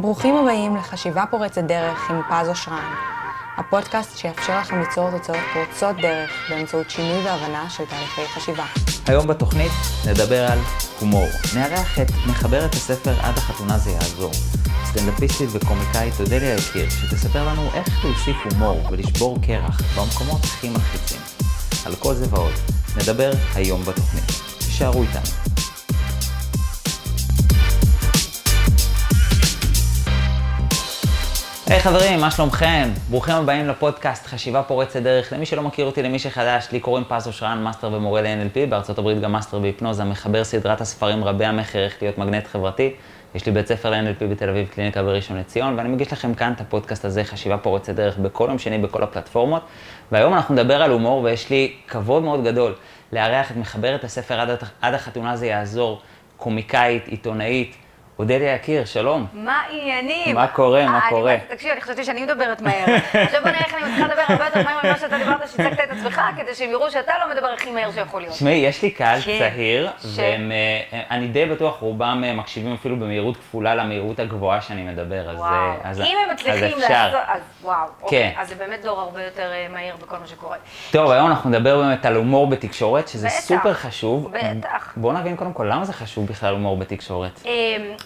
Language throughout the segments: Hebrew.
ברוכים הבאים לחשיבה פורצת דרך עם פז אושרן, הפודקאסט שיאפשר לכם ליצור תוצאות פורצות דרך באמצעות שינוי והבנה של תהליכי חשיבה. היום בתוכנית נדבר על הומור. נארח את מחברת הספר עד החתונה זה יעזור. סטנדאפיסטית וקומיקאית אודליה יקיר, שתספר לנו איך להוסיף הומור ולשבור קרח במקומות הכי מלחיצים. על כל זה ועוד, נדבר היום בתוכנית. תישארו איתנו. היי היי, חברים, מה שלומכם? ברוכים הבאים לפודקאסט חשיבה פורצת דרך. למי שלא מכיר אותי, למי שחדש, לי קוראים פז אושרן, מאסטר ומורה ל-NLP, בארצות הברית גם מאסטר בהיפנוזה, מחבר סדרת הספרים רבי המכר, איך להיות מגנט חברתי. יש לי בית ספר ל-NLP בתל אביב, קליניקה בראשון לציון, ואני מגיש לכם כאן את הפודקאסט הזה, חשיבה פורצת דרך, בכל יום שני בכל הפלטפורמות. והיום אנחנו נדבר על הומור, ויש לי כבוד מאוד גדול לארח את מחברת הספר עד, עד החתונה זה יעזור, קומיקאית, עיתונאית, אודליה יקיר, שלום. מה העניינים? מה קורה, מה קורה? תקשיב, אני חשבתי שאני מדברת מהר. עכשיו בוא נראה איך אני מצליחה לדבר הרבה יותר מהר ממה שאתה דיברת, שהצגת את עצמך, כדי שהם יראו שאתה לא מדבר הכי מהר שיכול להיות. תשמעי, יש לי קהל כן, צעיר, ואני די בטוח, רובם אה, מקשיבים אפילו במהירות כפולה למהירות הגבוהה שאני מדבר, אז אם הם מצליחים לעשות, אז וואו. אוקיי, כן. אז זה באמת דור הרבה יותר אה, מהיר בכל מה שקורה. טוב, היום אנחנו נדבר באמת על הומור בתקשורת, שזה סופר חשוב. בטח. בואו נבין קודם כל, למה זה חשוב בכלל הומור בתקשורת?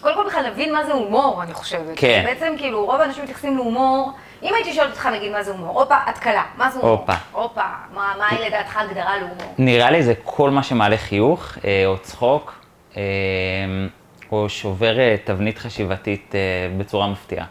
קודם כל בכלל להבין מה זה הומור, אני חושבת. כן. בעצם כאילו, רוב האנשים מתייחסים להומור, אם הייתי שואלת אותך נגיד מה זה הומור, הופה, התקלה, מה זה הומור? הופה. הופה, מה היא לדעתך הגדרה להומור? נראה לי זה כל מה שמעלה חיוך, אה, או צחוק, אה, או שובר אה, תבנית חשיבתית בצורה מפתיעה.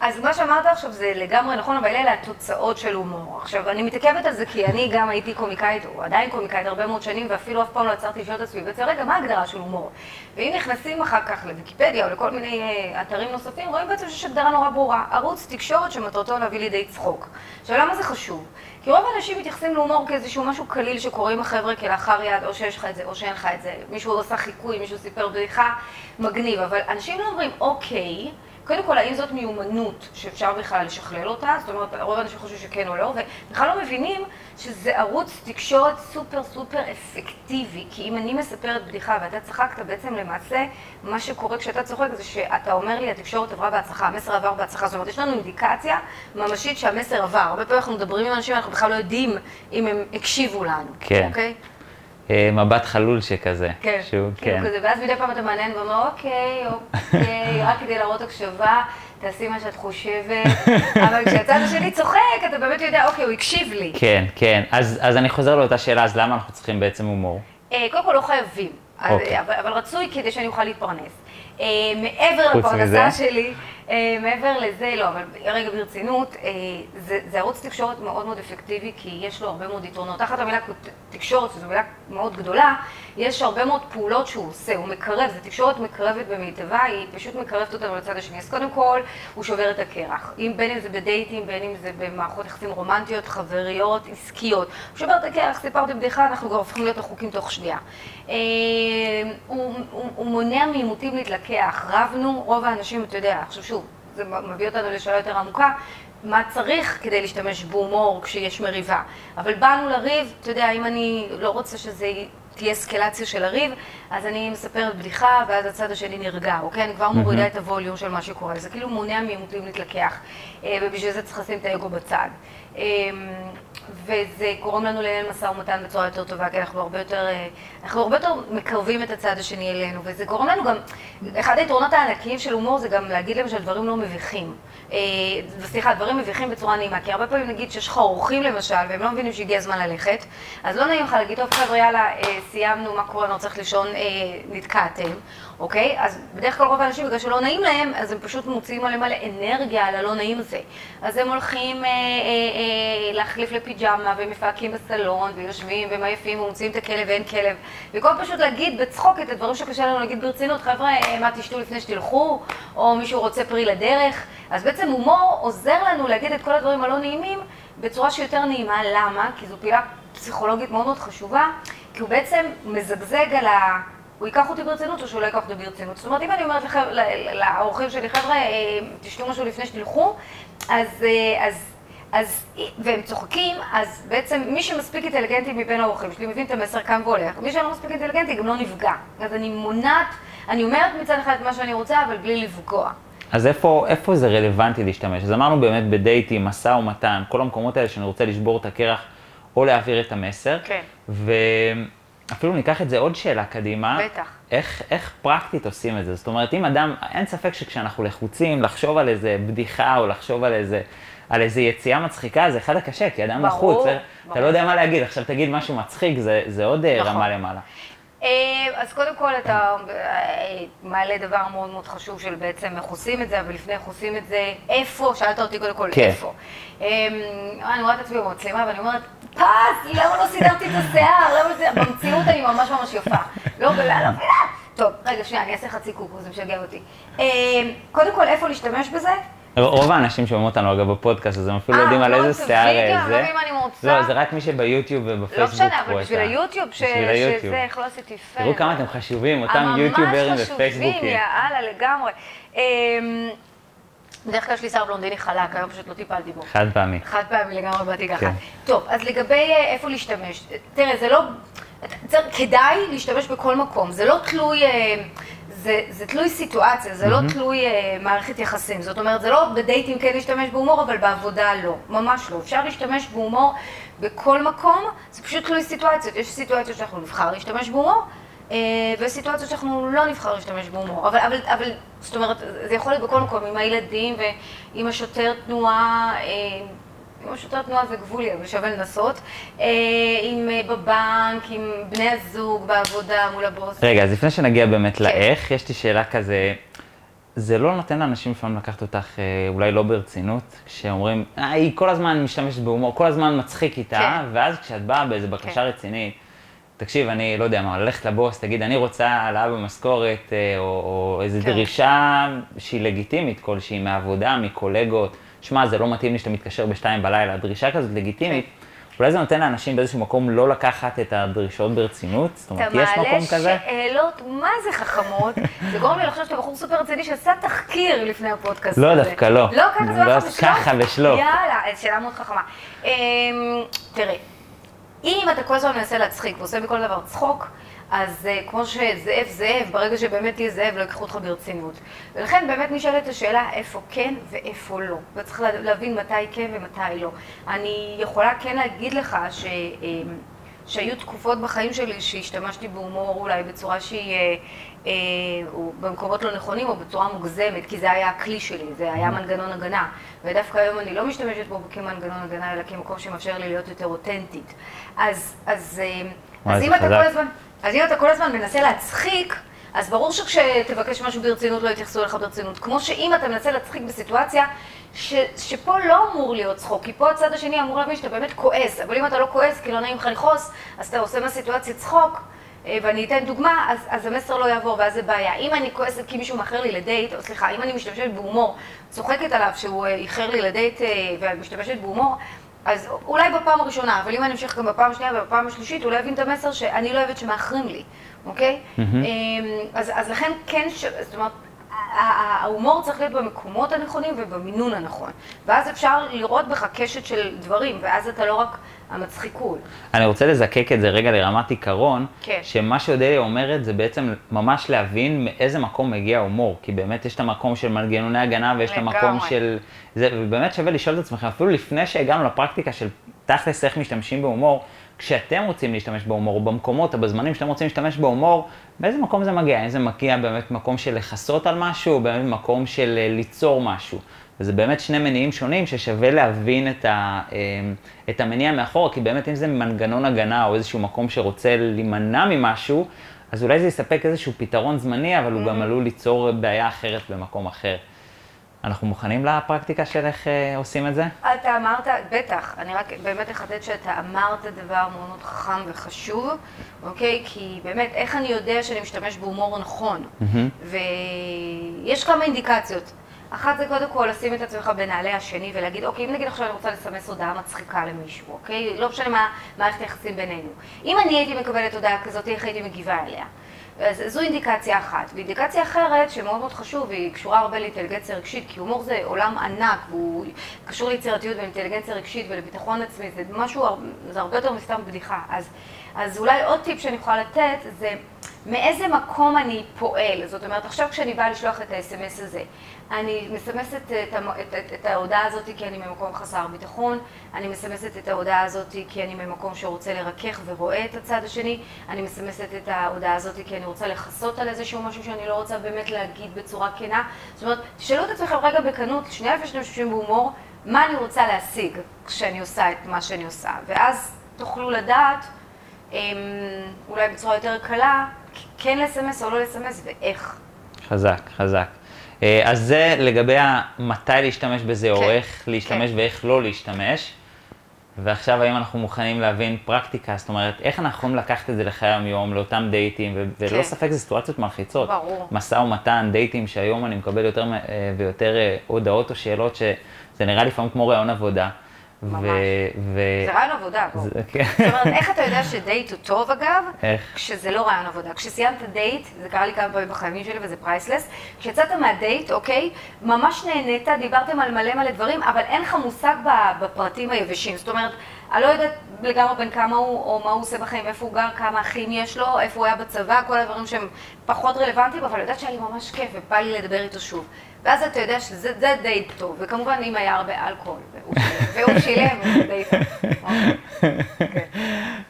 אז מה שאמרת עכשיו זה לגמרי נכון, אבל אלה התוצאות של הומור. עכשיו, אני מתעכבת על זה כי אני גם הייתי קומיקאית, או עדיין קומיקאית הרבה מאוד שנים, ואפילו אף פעם לא עצרתי לשאול את עצמי, בעצם, רגע, מה ההגדרה של הומור? ואם נכנסים אחר כך לוויקיפדיה או לכל מיני אה, אתרים נוספים, רואים בעצם שיש הגדרה נורא ברורה. ערוץ תקשורת שמטרתו להביא לידי צחוק. עכשיו, למה זה חשוב? כי רוב האנשים מתייחסים להומור כאיזשהו משהו קליל שקורה עם החבר'ה כלאחר יד, או שיש לך את זה, או שאין לך את זה. מישהו עושה חיקוי, מישהו סיפר בדיחה, מגניב. אבל אנשים לא אומרים, אוקיי, קודם כל, האם זאת מיומנות שאפשר בכלל לשכלל אותה? זאת אומרת, רוב האנשים חושבים שכן או לא, ובכלל לא מבינים שזה ערוץ תקשורת סופר סופר אפקטיבי. כי אם אני מספרת בדיחה ואתה צחקת, בעצם למעשה, מה שקורה כשאתה צוחק זה שאתה אומר לי, התקשורת עברה בהצלחה, המסר עבר בהצלחה. זאת אומרת, יש לנו אינדיקציה ממשית שהמסר עבר. הרבה פעמים אנחנו מדברים עם אנשים, אנחנו בכלל לא יודעים אם הם הקשיבו לנו. כן. אוקיי? אה, מבט חלול שכזה. כן, שהוא, כאילו כן. כזה, ואז מדי פעם אתה מעניין ואומר, אוקיי, אוקיי, רק כדי להראות הקשבה, תעשי מה שאת חושבת, אבל כשהצד השני צוחק, אתה באמת יודע, אוקיי, הוא הקשיב לי. כן, כן, אז, אז אני חוזר לאותה שאלה, אז למה אנחנו צריכים בעצם הומור? אה, קודם כל לא חייבים, אוקיי. אבל, אבל רצוי כדי שאני אוכל להתפרנס. אה, מעבר לפרנסה שלי, אה, מעבר לזה, לא, אבל רגע ברצינות, אה, זה, זה ערוץ תקשורת מאוד מאוד אפקטיבי, כי יש לו הרבה מאוד יתרונות. תחת המילה תקשורת, שזו מילה מאוד גדולה, יש הרבה מאוד פעולות שהוא עושה, הוא מקרב, זו תקשורת מקרבת במיטבה, היא פשוט מקרבת אותנו לצד השני. אז קודם כל, הוא שובר את הקרח. אם בין אם זה בדייטים, בין אם זה במערכות יחסים רומנטיות, חבריות, עסקיות. הוא שובר את הקרח, סיפרתי בדיחה, אנחנו כבר הופכים להיות רחוקים תוך שנייה. הוא, הוא, הוא מונע מעימותים להתלקח. רבנו, רוב האנשים, אתה יודע, עכשיו שוב, זה מביא אותנו לשאלה יותר עמוקה, מה צריך כדי להשתמש בהומור כשיש מריבה. אבל באנו לריב, אתה יודע, אם אני לא רוצה שזה תהיה אסקלציה של הריב, אז אני מספרת בדיחה, ואז הצד השני נרגע, אוקיי? אני כבר מורידה את הווליום של מה שקורה. זה כאילו מונע מעימותים להתלקח, אה, ובשביל זה צריך לשים את האגו בצד. וזה גורם לנו לנהל משא ומתן בצורה יותר טובה, כי אנחנו הרבה יותר, אה, אנחנו הרבה יותר מקרבים את הצד השני אלינו, וזה גורם לנו גם, אחד היתרונות הענקיים של הומור זה גם להגיד להם שהדברים לא מביכים. אה, סליחה, דברים מביכים בצורה נעימה, כי הרבה פעמים נגיד שיש לך אורחים למשל, והם לא מבינים שהגיע הזמן ללכת, אז לא נעים לך להגיד, טוב חבר'ה, יאללה, אה, סיימנו, מה קורה, אני רוצה ללכת לישון, נתקעתם. אוקיי? אז בדרך כלל רוב האנשים, בגלל שלא נעים להם, אז הם פשוט מוציאים עליהם מלא אנרגיה על הלא נעים הזה. אז הם הולכים אה, אה, אה, להחליף לפיג'מה, והם מפהקים בסלון, ויושבים, והם עייפים, ומוציאים את הכלב ואין כלב. במקום פשוט להגיד בצחוק את הדברים שקשה לנו להגיד ברצינות, חבר'ה, אה, מה תשתו לפני שתלכו, או מישהו רוצה פרי לדרך. אז בעצם הומור עוזר לנו להגיד את כל הדברים הלא נעימים בצורה שיותר נעימה. למה? כי זו פעילה פסיכולוגית מאוד מאוד חשובה, כי הוא בעצם מזגזג על ה... הוא ייקח אותי ברצינות או שהוא לא ייקח אותי ברצינות. זאת אומרת, אם אני אומרת לאורחים שלי, חבר'ה, אה, תשתו משהו לפני שתלכו, אז, אה, אז, אז, והם צוחקים, אז בעצם מי שמספיק אינטליגנטי מבין האורחים שלי מבין את המסר כאן והולך. מי שלא מספיק אינטליגנטי גם לא נפגע. אז אני מונעת, אני אומרת מצד אחד את מה שאני רוצה, אבל בלי לפגוע. אז איפה, איפה זה רלוונטי להשתמש? אז אמרנו באמת בדייטים, משא ומתן, כל המקומות האלה שאני רוצה לשבור את הקרח או להעביר את המסר. כן. ואפילו ניקח את זה עוד שאלה קדימה. בטח. איך, איך פרקטית עושים את זה? זאת אומרת, אם אדם, אין ספק שכשאנחנו לחוצים, לחשוב על איזה בדיחה או לחשוב על איזה, על איזה יציאה מצחיקה, זה אחד הקשה, כי אדם ברור, לחוץ, ברור. אתה לא יודע מה להגיד, עכשיו תגיד משהו מצחיק, זה, זה עוד אה, נכון. רמה למעלה. אה, אז קודם כל אתה אה, מעלה דבר מאוד מאוד חשוב של בעצם איך עושים את זה, אבל לפני איך עושים את זה, איפה? שאלת אותי קודם כל כן. איפה. אה, אני רואה את עצמי במצלמה ואני אומרת, פס, למה לא סידרתי את השיער? למה זה, במציאות אני ממש ממש יפה. לא, לא, לא, לא. טוב, רגע, שנייה, אני אעשה חצי קוקו, זה משגע אותי. קודם כל, איפה להשתמש בזה? רוב האנשים שומעים אותנו אגב בפודקאסט, אז הם אפילו אה, יודעים על לא, איזה זה שיער אה, זה. לא אני. לא, זה רק מי שביוטיוב לא ובפייסבוק משנה, אבל בשביל היוטיוב. שזה, איך לא עשיתי פר. תראו כמה אתם חשובים, אותם יוטיוברים ממש ופייסבוקים. חשובים, יאללה, לגמרי. אמ, בדרך כלל יש לי שיער בלונדיני חלק, היום פשוט לא טיפלתי בו. חד פעמי. חד פעמי לגמרי באתי ככה. כן. טוב, אז לגבי אה, איפה להשתמש, תראה, זה לא... כדאי להשתמש בכל מקום, זה לא תלוי... זה, זה תלוי סיטואציה, זה לא תלוי אה, מערכת יחסים. זאת אומרת, זה לא בדייטים כן להשתמש בהומור, אבל בעבודה לא. ממש לא. אפשר להשתמש בהומור בכל מקום, זה פשוט תלוי סיטואציות. יש סיטואציות שאנחנו נבחר להשתמש בהומור, אה, ויש סיטואציות שאנחנו לא נבחר להשתמש בהומור. אבל, אבל, אבל, זאת אומרת, זה יכול להיות בכל מקום, עם הילדים ועם השוטר תנועה. אה, עם השוטר תנועה זה גבולי, אבל שווה לנסות. אה, עם אה, בבנק, עם בני הזוג, בעבודה, מול הבוס. רגע, אז לפני שנגיע באמת כן. לאיך, יש לי שאלה כזה, זה לא נותן לאנשים לפעמים לקחת אותך אה, אולי לא ברצינות, כשאומרים, אה, היא כל הזמן משתמשת בהומור, כל הזמן מצחיק איתה, כן. ואז כשאת באה באיזו בקשה כן. רצינית, תקשיב, אני לא יודע מה, ללכת לבוס, תגיד, אני רוצה העלאה במשכורת, או, או איזו כן. דרישה שהיא לגיטימית כלשהי, מעבודה, מקולגות, שמע, זה לא מתאים לי שאתה מתקשר בשתיים בלילה, דרישה כזאת לגיטימית. כן. אולי זה נותן לאנשים באיזשהו מקום לא לקחת את הדרישות ברצינות? זאת אומרת, יש מקום כזה? אתה מעלה שאלות, מה זה חכמות? זה גורם לי לחשוב שאתה בחור סופר רציני שעשה תחקיר לפני הפודקאסט לא, הזה. דווקא לא. לא, ככה זה לא, לא ככה, בשלוף. יאללה, שאלה מאוד חכמה. אמ, תראה, אם אתה כל הזמן מנסה להצחיק ועושה מכל דבר צחוק, אז uh, כמו שזאב זאב, ברגע שבאמת תהיה זאב, לא ייקחו אותך ברצינות. ולכן באמת נשאלת השאלה איפה כן ואיפה לא. וצריך לה- להבין מתי כן ומתי לא. אני יכולה כן להגיד לך ש... אמ, שהיו תקופות בחיים שלי שהשתמשתי בהומור אולי בצורה שהיא, אה, אה, או במקומות לא נכונים או בצורה מוגזמת, כי זה היה הכלי שלי, זה היה מנגנון הגנה. ודווקא היום אני לא משתמשת בו כמנגנון הגנה, אלא כמקום שמאפשר לי להיות יותר אותנטית. אז, אז, אה, וואי, אז אם אתה. כל הזמן, אז אם אתה כל הזמן מנסה להצחיק, אז ברור שכשתבקש משהו ברצינות לא יתייחסו אליך ברצינות. כמו שאם אתה מנסה להצחיק בסיטואציה ש, שפה לא אמור להיות צחוק, כי פה הצד השני אמור להבין שאתה באמת כועס, אבל אם אתה לא כועס כי לא נעים לך לכעוס, אז אתה עושה מהסיטואציה צחוק, אה, ואני אתן דוגמה, אז, אז המסר לא יעבור ואז זה בעיה. אם אני כועסת כי מישהו מאחר לי לדייט, או סליחה, אם אני משתמשת בהומור, צוחקת עליו שהוא אה, איחר לי לדייט אה, ואני משתמשת בהומור, אז אולי בפעם הראשונה, אבל אם אני אמשיך גם בפעם השנייה ובפעם השלישית, הוא לא יבין את המסר שאני לא אוהבת שמאחרים לי, אוקיי? אמ, אז, אז לכן כן, ש... זאת אומרת, ההומור צריך להיות במקומות הנכונים ובמינון הנכון. ואז אפשר לראות בך קשת של דברים, ואז אתה לא רק המצחיקות. אני רוצה לזקק את זה רגע לרמת עיקרון, כן. שמה שאודליה אומרת זה בעצם ממש להבין מאיזה מקום מגיע ההומור, כי באמת יש את המקום של מנגנוני הגנה ויש את המקום. של... זה, ובאמת שווה לשאול את עצמכם, אפילו לפני שהגענו לפרקטיקה של תכלס איך משתמשים בהומור, כשאתם רוצים להשתמש בהומור, במקומות או בזמנים שאתם רוצים להשתמש בהומור, באיזה מקום זה מגיע? האם זה מגיע באמת מקום של לכסות על משהו, או באמת מקום של אה, ליצור משהו? וזה באמת שני מניעים שונים ששווה להבין את, ה, אה, את המניע מאחורה, כי באמת אם זה מנגנון הגנה או איזשהו מקום שרוצה להימנע ממשהו, אז אולי זה יספק איזשהו פתרון זמני, אבל הוא גם עלול ליצור בעיה אחרת במקום אחר. אנחנו מוכנים לפרקטיקה של איך אה, עושים את זה? אתה אמרת, בטח, אני רק באמת אחדד שאתה אמרת דבר מאוד מאוד חכם וחשוב, אוקיי? כי באמת, איך אני יודע שאני משתמש בהומור נכון? ויש כמה אינדיקציות. אחת זה קודם כל לשים את עצמך בנעלי השני ולהגיד, אוקיי, אם נגיד עכשיו אני רוצה לסמס הודעה מצחיקה למישהו, אוקיי? לא משנה מה מערכת היחסים בינינו. אם אני הייתי מקבלת הודעה כזאת, איך הייתי מגיבה אליה? אז זו אינדיקציה אחת. ואינדיקציה אחרת, שמאוד מאוד חשוב, והיא קשורה הרבה לאינטליגנציה רגשית, כי הומור זה עולם ענק, והוא קשור ליצירתיות ולאינטליגנציה רגשית ולביטחון עצמי, זה משהו, זה הרבה יותר מסתם בדיחה. אז, אז אולי עוד טיפ שאני יכולה לתת, זה מאיזה מקום אני פועל. זאת אומרת, עכשיו כשאני באה לשלוח את ה-SMS הזה, אני מסמסת את, את, את, את ההודעה הזאת כי אני ממקום חסר ביטחון, אני מסמסת את ההודעה הזאת כי אני ממקום שרוצה לרכך ורואה את הצד השני, אני מסמסת את ההודעה הזאת כי אני רוצה לכסות על איזשהו משהו שאני לא רוצה באמת להגיד בצורה כנה. זאת אומרת, תשאלו את עצמכם רגע בכנות, שנייה לפני שאתם משתמשים בהומור, מה אני רוצה להשיג כשאני עושה את מה שאני עושה. ואז תוכלו לדעת, אמ, אולי בצורה יותר קלה, כן לסמס או לא לסמס ואיך. חזק, חזק. אה, אז זה לגבי מתי להשתמש בזה, כן, או איך להשתמש כן. ואיך לא להשתמש. ועכשיו האם אנחנו מוכנים להבין פרקטיקה, זאת אומרת, איך אנחנו יכולים לקחת את זה לחיי היום-יום, לאותם דייטים, ו- כן. וללא ספק זה סיטואציות מלחיצות. ברור. משא ומתן, דייטים, שהיום אני מקבל יותר אה, ויותר אה, הודעות או שאלות, שזה נראה לפעמים כמו ראיון עבודה. ממש. ו... זה ראיון עבודה, בוא. כן. זאת אומרת, איך אתה יודע שדייט הוא טוב, אגב? איך? כשזה לא ראיון עבודה. כשסיימת דייט, זה קרה לי כמה פעמים בחיים שלי וזה priceless, כשיצאת מהדייט, אוקיי, ממש נהנית, דיברתם על מלא מלא דברים, אבל אין לך מושג בפרטים היבשים. זאת אומרת, אני לא יודעת לגמרי בן כמה הוא, או מה הוא עושה בחיים, איפה הוא גר, כמה אחים יש לו, איפה הוא היה בצבא, כל הדברים שהם פחות רלוונטיים, אבל אני יודעת שהיה לי ממש כיף ובא לי לדבר איתו שוב. ואז אתה יודע שזה די טוב, וכמובן אם היה הרבה אלכוהול, והוא שילם, זה די טוב.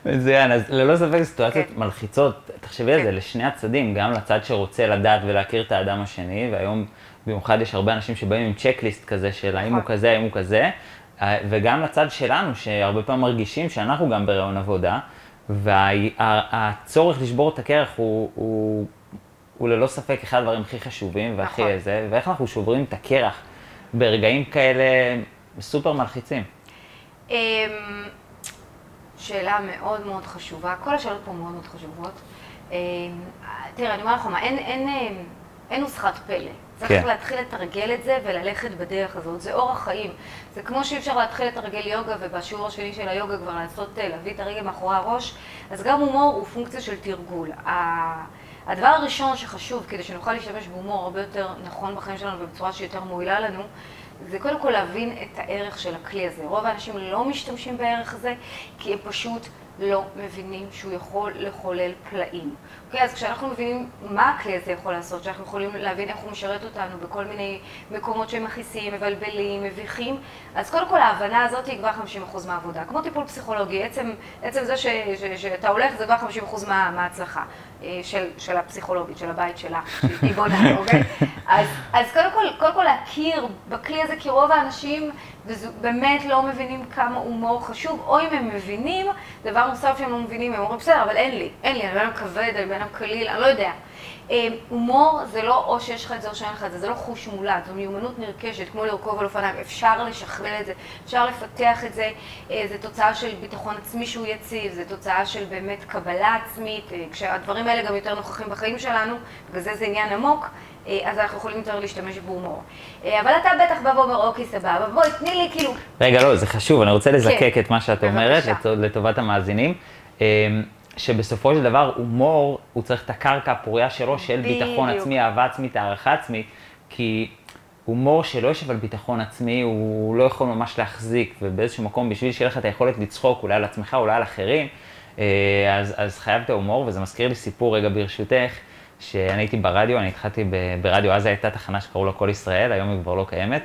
מצוין, אז ללא ספק סיטואציות כן. מלחיצות, תחשבי על זה, כן. לשני הצדדים, גם לצד שרוצה לדעת ולהכיר את האדם השני, והיום במיוחד יש הרבה אנשים שבאים עם צ'קליסט כזה של האם הוא נכון. כזה, האם הוא כזה, אה, וגם לצד שלנו, שהרבה פעמים מרגישים שאנחנו גם בראיון עבודה, והצורך לשבור את הקרח הוא, הוא הוא ללא ספק אחד הדברים הכי חשובים והכי נכון. איזה, ואיך אנחנו שוברים את הקרח ברגעים כאלה סופר מלחיצים. אמ, שאלה מאוד מאוד חשובה, כל השאלות פה מאוד מאוד חשובות. אמ, תראה, אני אומר לך מה, אין, אין, אין, אין נוסחת פלא. צריך כן. להתחיל לתרגל את זה וללכת בדרך הזאת, זה אורח חיים. זה כמו שאי אפשר להתחיל לתרגל יוגה ובשיעור השני של היוגה כבר לעשות, להביא את הרגל מאחורי הראש, אז גם הומור הוא פונקציה של תרגול. הדבר הראשון שחשוב כדי שנוכל להשתמש בהומור הרבה יותר נכון בחיים שלנו ובצורה שיותר מועילה לנו, זה קודם כל להבין את הערך של הכלי הזה. רוב האנשים לא משתמשים בערך הזה כי הם פשוט לא מבינים שהוא יכול לחולל פלאים. אוקיי, אז כשאנחנו מבינים מה הכלי הזה יכול לעשות, שאנחנו יכולים להבין איך הוא משרת אותנו בכל מיני מקומות שהם מכעיסים, מבלבלים, מביכים, אז קודם כל ההבנה הזאת היא כבר 50% מהעבודה. כמו טיפול פסיכולוגי, עצם, עצם זה ש, ש, שאתה הולך זה כבר 50% מה, מההצלחה של, של הפסיכולוגית, של הבית שלה, שהיא בונה, אוקיי? אז, אז קודם כל, קודם כל להכיר בכלי הזה, כי רוב האנשים באמת לא מבינים כמה הומור חשוב, או אם הם מבינים, דבר נוסף שהם לא מבינים, הם אומרים, בסדר, אבל אין לי, אין לי, אני בן אדם כבד, אני בן אדם קליל, אני לא יודע. אה, הומור זה לא או שיש לך את זה או שאין לך את זה, זה לא חוש מולד, זו מיומנות נרכשת, כמו לרכוב על אופניים, אפשר לשכלל את זה, אפשר לפתח את זה, אה, זה תוצאה של ביטחון עצמי שהוא יציב, זה תוצאה של באמת קבלה עצמית, אה, כשהדברים האלה גם יותר נוכחים בחיים שלנו, בגלל זה זה עניין עמוק. אז אנחנו יכולים יותר להשתמש בהומור. אבל אתה בטח בא ואומר, אוקיי, סבבה, בואי, תני לי כאילו... רגע, לא, זה חשוב, אני רוצה לזקק כן. את מה שאת אומרת לטובת המאזינים. שבסופו של דבר הומור, הוא צריך את הקרקע הפוריה שלו של בדיוק. ביטחון עצמי, אהבה עצמית, הערכה עצמית, כי הומור שלא יושב על ביטחון עצמי, הוא לא יכול ממש להחזיק, ובאיזשהו מקום, בשביל שיהיה לך את היכולת לצחוק, אולי על עצמך, אולי על אחרים, אה, אז, אז חייב את ההומור, וזה מזכיר לי סיפור רגע ברשותך. שאני הייתי ברדיו, אני התחלתי ברדיו, אז הייתה תחנה שקראו לה כל ישראל, היום היא כבר לא קיימת.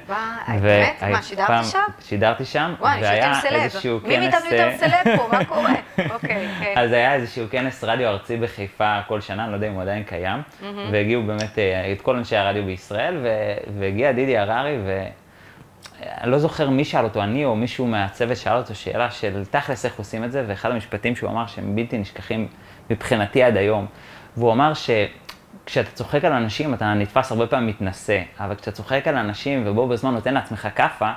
באמת? מה, שידרת שם? שידרתי שם, והיה איזשהו כנס... מי מאיתנו יותר סלב פה? מה קורה? אוקיי, כן. אז היה איזשהו כנס רדיו ארצי בחיפה כל שנה, אני לא יודע אם הוא עדיין קיים, והגיעו באמת אה, את כל אנשי הרדיו בישראל, והגיע דידי הררי, ואני לא זוכר מי שאל אותו, אני או מישהו מהצוות שאל אותו שאלה של תכלס איך עושים את זה, ואחד המשפטים שהוא אמר שהם בלתי נשכחים מבחינתי עד היום. והוא אמר שכשאתה צוחק על אנשים, אתה נתפס הרבה פעמים מתנשא, אבל כשאתה צוחק על אנשים ובו בזמן נותן לעצמך כאפה,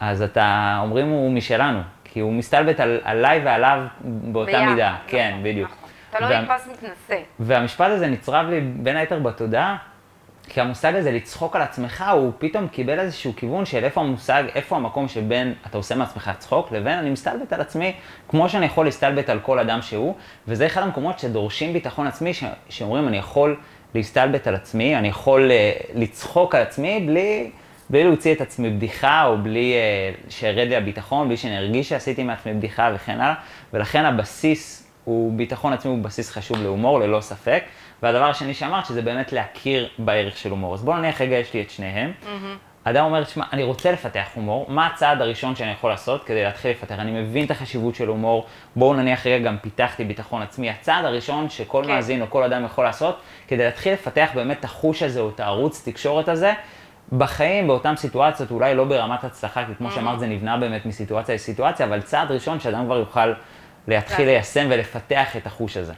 אז אתה, אומרים הוא משלנו, כי הוא מסתלבט על, עליי ועליו באותה ביחד, מידה. נכון, כן, בדיוק. נכון. אתה לא וה... נתפס מתנשא. והמשפט הזה נצרב לי בין היתר בתודעה, כי המושג הזה לצחוק על עצמך, הוא פתאום קיבל איזשהו כיוון של איפה המושג, איפה המקום שבין אתה עושה מעצמך צחוק, לבין אני מסתלבט על עצמי, כמו שאני יכול להסתלבט על כל אדם שהוא, וזה אחד המקומות שדורשים ביטחון עצמי, ש, שאומרים אני יכול להסתלבט על עצמי, אני יכול uh, לצחוק על עצמי בלי, בלי להוציא את עצמי בדיחה, או בלי uh, שירד לי הביטחון, בלי שאני ארגיש שעשיתי מעצמי בדיחה וכן הלאה, ולכן הבסיס הוא, ביטחון עצמי הוא בסיס חשוב להומור, ללא ספק. והדבר השני שאמרת, שזה באמת להכיר בערך של הומור. אז בואו נניח רגע, יש לי את שניהם. אדם אומר, שמע, אני רוצה לפתח הומור, מה הצעד הראשון שאני יכול לעשות כדי להתחיל לפתח? אני מבין את החשיבות של הומור, בואו נניח רגע, גם פיתחתי ביטחון עצמי. הצעד הראשון שכל כן. מאזין או כל אדם יכול לעשות, כדי להתחיל לפתח באמת את החוש הזה או את הערוץ תקשורת הזה, בחיים, באותן סיטואציות, אולי לא ברמת הצלחה, כי כמו. שאמרת, זה נבנה באמת מסיטואציה לסיטואציה, אבל צעד ראשון שאדם כבר יוכל להתחיל ליישם ולפתח את החוש הזה.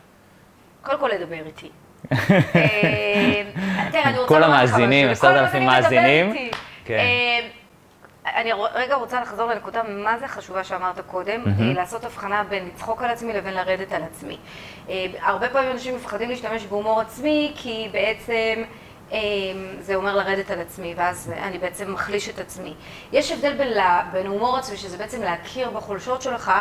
קודם כל לדבר איתי. אה, כל המאזינים, עשרת אלפים מאזינים. כן. אה, אני רגע רוצה לחזור לנקודה מה זה חשובה שאמרת קודם, mm-hmm. לעשות הבחנה בין לצחוק על עצמי לבין לרדת על עצמי. הרבה פעמים אנשים מפחדים להשתמש בהומור עצמי, כי בעצם זה אומר לרדת על עצמי, ואז אני בעצם מחליש את עצמי. יש הבדל בין, לה, בין הומור עצמי, שזה בעצם להכיר בחולשות שלך,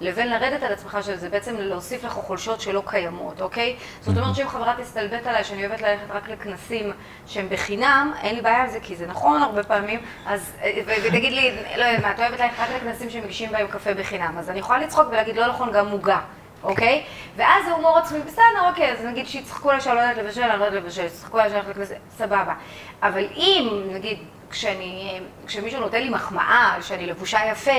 לבין לרדת על עצמך, שזה בעצם להוסיף לך חולשות שלא קיימות, אוקיי? זאת אומרת שאם חברה תסתלבט עליי שאני אוהבת ללכת רק לכנסים שהם בחינם, אין לי בעיה עם זה, כי זה נכון הרבה פעמים, אז, ותגיד לי, לא יודעת מה, את אוהבת ללכת רק לכנסים שמגישים בהם קפה בחינם, אז אני יכולה לצחוק ולהגיד, לא נכון, גם עוגה. אוקיי? ואז זה הומור עצמי, בסדר, אוקיי, אז נגיד שיצחקו לה שאני לא יודעת לבשל, אני לא יודעת לבשל, יצחקו לה שאני הולכת לזה, סבבה. אבל אם, נגיד, כשאני, כשמישהו נותן לי מחמאה שאני לבושה יפה,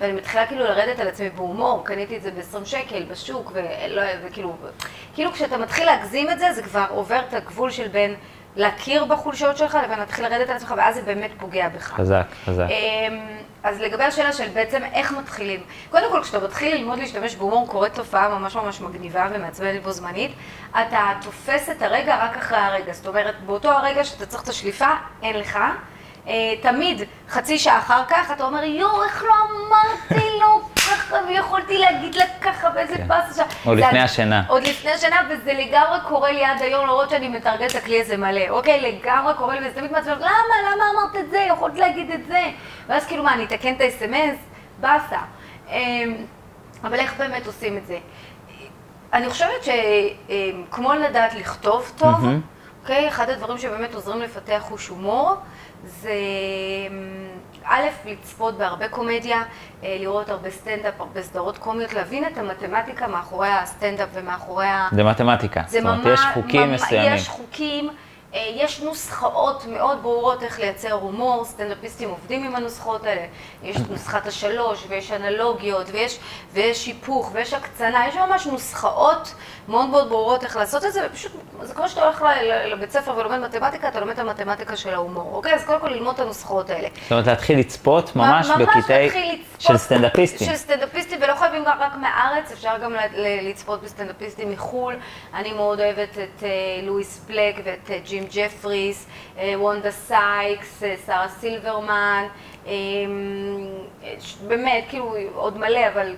ואני מתחילה כאילו לרדת על עצמי בהומור, קניתי את זה ב-20 שקל בשוק, ולא, וכאילו, כאילו כשאתה מתחיל להגזים את זה, זה כבר עובר את הגבול של בין להכיר בחולשות שלך לבין להתחיל לרדת על עצמך, ואז זה באמת פוגע בך. חזק, חזק. אז לגבי השאלה של בעצם איך מתחילים, קודם כל כשאתה מתחיל ללמוד להשתמש בהומור קורית תופעה ממש ממש מגניבה ומעצבנת בו זמנית, אתה תופס את הרגע רק אחרי הרגע, זאת אומרת באותו הרגע שאתה צריך את השליפה, אין לך. אה, תמיד חצי שעה אחר כך אתה אומר, יואו, איך לא אמרתי לו ככה, ויכולתי להגיד לה ככה, ואיזה כן. באסה שם. עוד לפני השינה. עוד לפני השינה, וזה לגמרי קורה לי עד היום, למרות שאני מתרגלת את הכלי הזה מלא. אוקיי, לגמרי קורה לי, וזה תמיד מעצבן, למה, למה אמרת את זה? יכולת להגיד את זה. ואז כאילו, מה, אני אתקן את ה-SMS? באסה. אמ, אבל איך באמת עושים את זה? אני חושבת שכמו לדעת לכתוב טוב, אוקיי, אחד הדברים שבאמת עוזרים לפתח חוש הומור, זה אמ, א', לצפות בהרבה קומדיה, אה, לראות הרבה סטנדאפ, הרבה סדרות קומיות, להבין את המתמטיקה מאחורי הסטנדאפ ומאחורי ה... זה מתמטיקה. זה. זאת אומרת, יש חוקים מסוימים. יש חוקים. אה, יש נוסחאות מאוד ברורות איך לייצר הומור, סטנדאפיסטים עובדים עם הנוסחאות האלה. יש נוסחת השלוש, ויש אנלוגיות, ויש, ויש היפוך, ויש הקצנה, יש ממש נוסחאות מאוד מאוד ברורות איך לעשות את זה, ופשוט, זה כמו שאתה הולך לבית ספר ולומד מתמטיקה, אתה לומד את המתמטיקה של ההומור, אוקיי? אז קודם כל ללמוד את הנוסחאות האלה. זאת אומרת, להתחיל לצפות ממש בקטעי של סטנדאפיסטים. של סטנדאפיסטים, ולא חייבים רק מהארץ, אפשר גם לצפות בסטנדאפיסטים מחו"ל. אני מאוד אוהבת את אה, לואיס בלק ואת אה, ג'ים ג'פריס, אה, וונדה סייקס, שרה סילברמן, באמת, כאילו, עוד מלא, אבל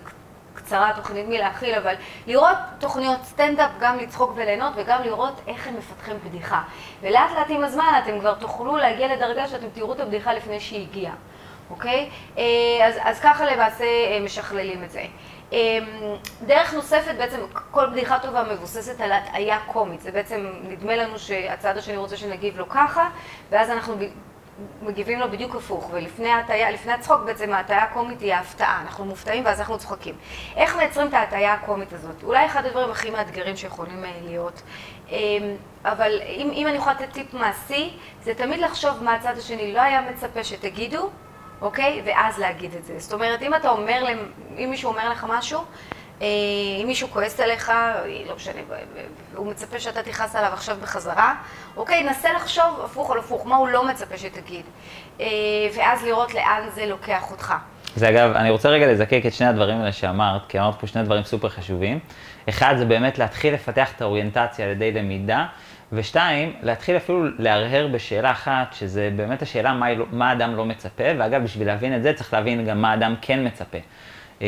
קצרה התוכנית מלהכיל, אבל לראות תוכניות סטנדאפ, גם לצחוק וליהנות וגם לראות איך הם מפתחים בדיחה. ולאט לאט עם הזמן אתם כבר תוכלו להגיע לדרגה שאתם תראו את הבדיחה לפני שהיא הגיעה, אוקיי? אה, אז, אז ככה למעשה אה, משכללים את זה. אה, דרך נוספת, בעצם כל בדיחה טובה מבוססת על הטעיה קומית. זה בעצם, נדמה לנו שהצד השני רוצה שנגיב לו ככה, ואז אנחנו מגיבים לו בדיוק הפוך, ולפני לפני הצחוק בעצם ההטיה הקומית היא ההפתעה, אנחנו מופתעים ואז אנחנו צוחקים. איך מייצרים את ההטיה הקומית הזאת? אולי אחד הדברים הכי מאתגרים שיכולים אה, להיות, אמ, אבל אם, אם אני יכולה לתת טיפ מעשי, זה תמיד לחשוב מה הצד השני לא היה מצפה שתגידו, אוקיי? ואז להגיד את זה. זאת אומרת, אם אתה אומר, אם מישהו אומר לך משהו, אם מישהו כועס עליך, לא משנה, הוא מצפה שאתה תכעס עליו עכשיו בחזרה, אוקיי, נסה לחשוב הפוך על הפוך, מה הוא לא מצפה שתגיד, אה, ואז לראות לאן זה לוקח אותך. זה אגב, אני רוצה רגע לזקק את שני הדברים האלה שאמרת, כי אמרת פה שני דברים סופר חשובים. אחד, זה באמת להתחיל לפתח את האוריינטציה על ידי למידה, ושתיים, להתחיל אפילו להרהר בשאלה אחת, שזה באמת השאלה מה, לא, מה האדם לא מצפה, ואגב, בשביל להבין את זה צריך להבין גם מה האדם כן מצפה. אמ,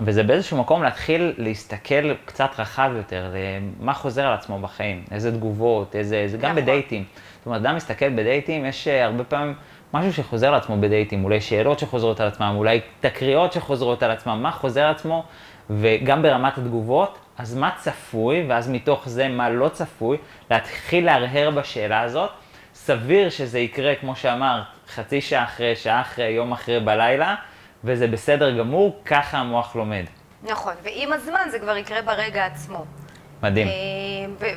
וזה באיזשהו מקום להתחיל להסתכל קצת רחב יותר, מה חוזר על עצמו בחיים, איזה תגובות, איזה, איזה גם נכון. בדייטים. זאת אומרת, אדם מסתכל בדייטים, יש אה, הרבה פעמים משהו שחוזר על עצמו בדייטים, אולי שאלות שחוזרות על עצמם, אולי תקריות שחוזרות על עצמם, מה חוזר על עצמו, וגם ברמת התגובות, אז מה צפוי, ואז מתוך זה מה לא צפוי, להתחיל להרהר בשאלה הזאת. סביר שזה יקרה, כמו שאמרת, חצי שעה אחרי, שעה אחרי, יום אחרי, בלילה. וזה בסדר גמור, ככה המוח לומד. נכון, ועם הזמן זה כבר יקרה ברגע עצמו. מדהים.